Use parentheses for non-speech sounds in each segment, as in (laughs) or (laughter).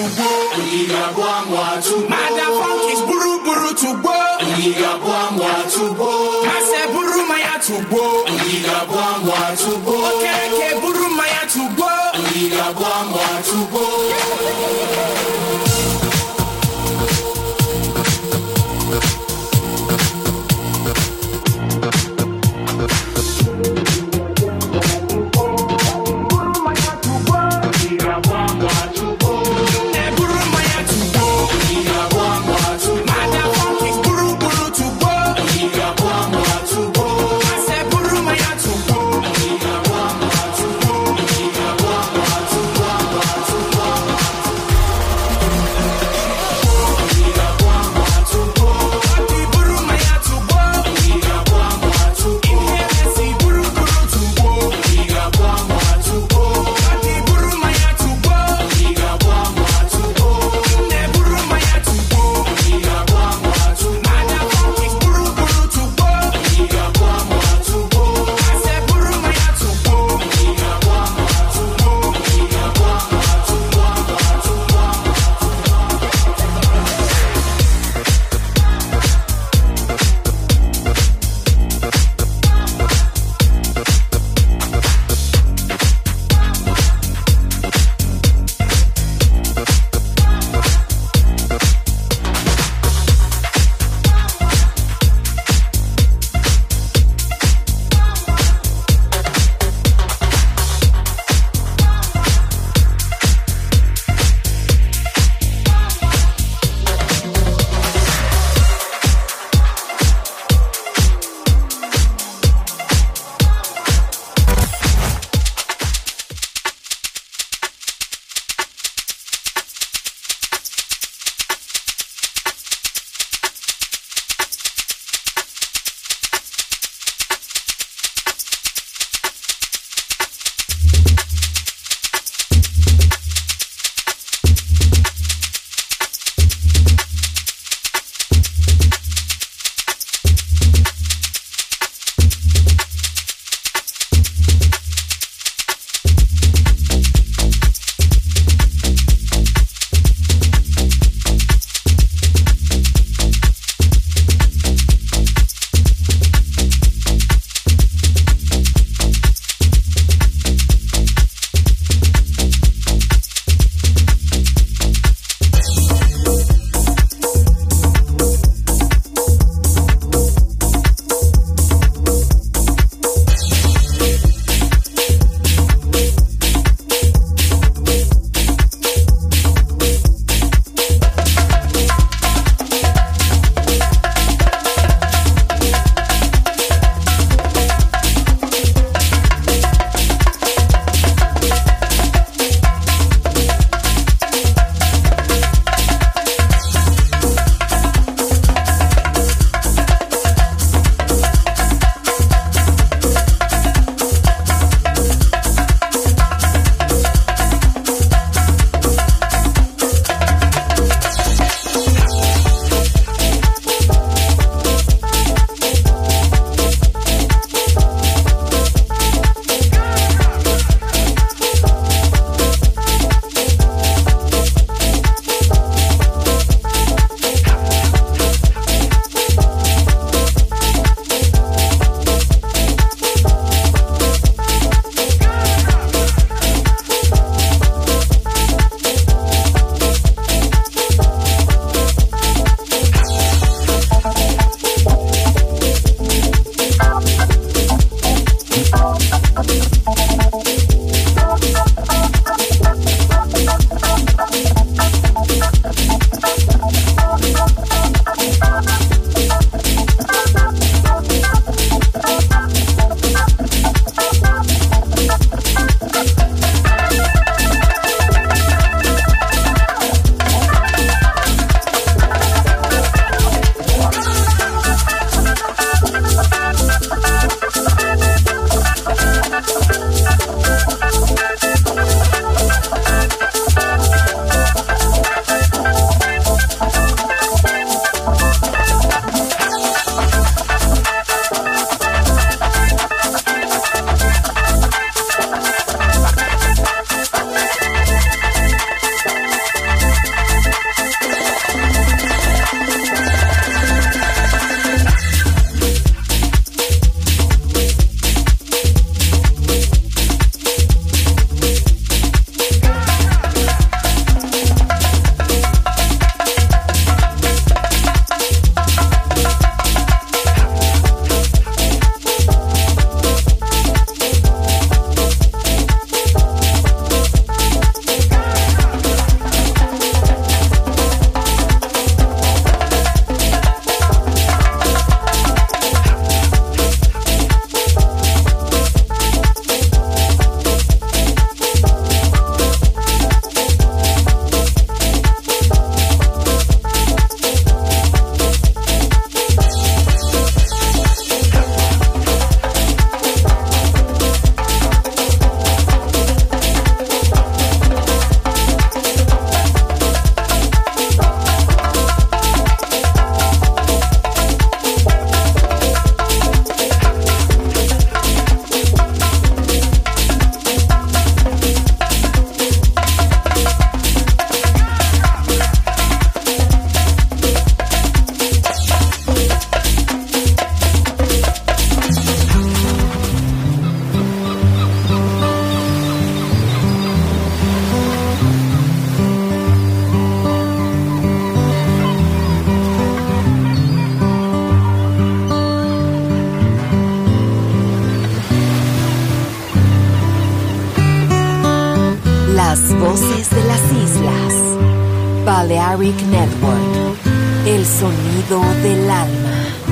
to go. Las voces de las islas. Balearic Network. El sonido del alma.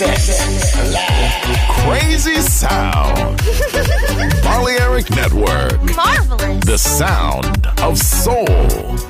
Set live. Crazy sound. (laughs) Balearic Network. Marvelous. The sound of soul.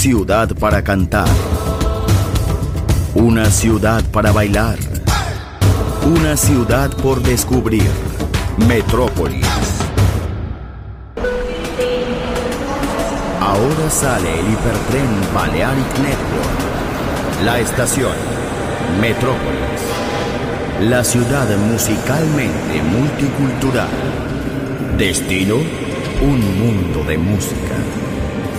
Ciudad para cantar. Una ciudad para bailar. Una ciudad por descubrir. Metrópolis. Ahora sale el hipertren Balearic Network. La estación Metrópolis. La ciudad musicalmente multicultural. Destino, un mundo de música.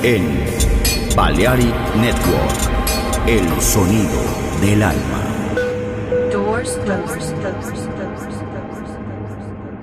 En Balearic Network. El sonido del alma. Doors closed.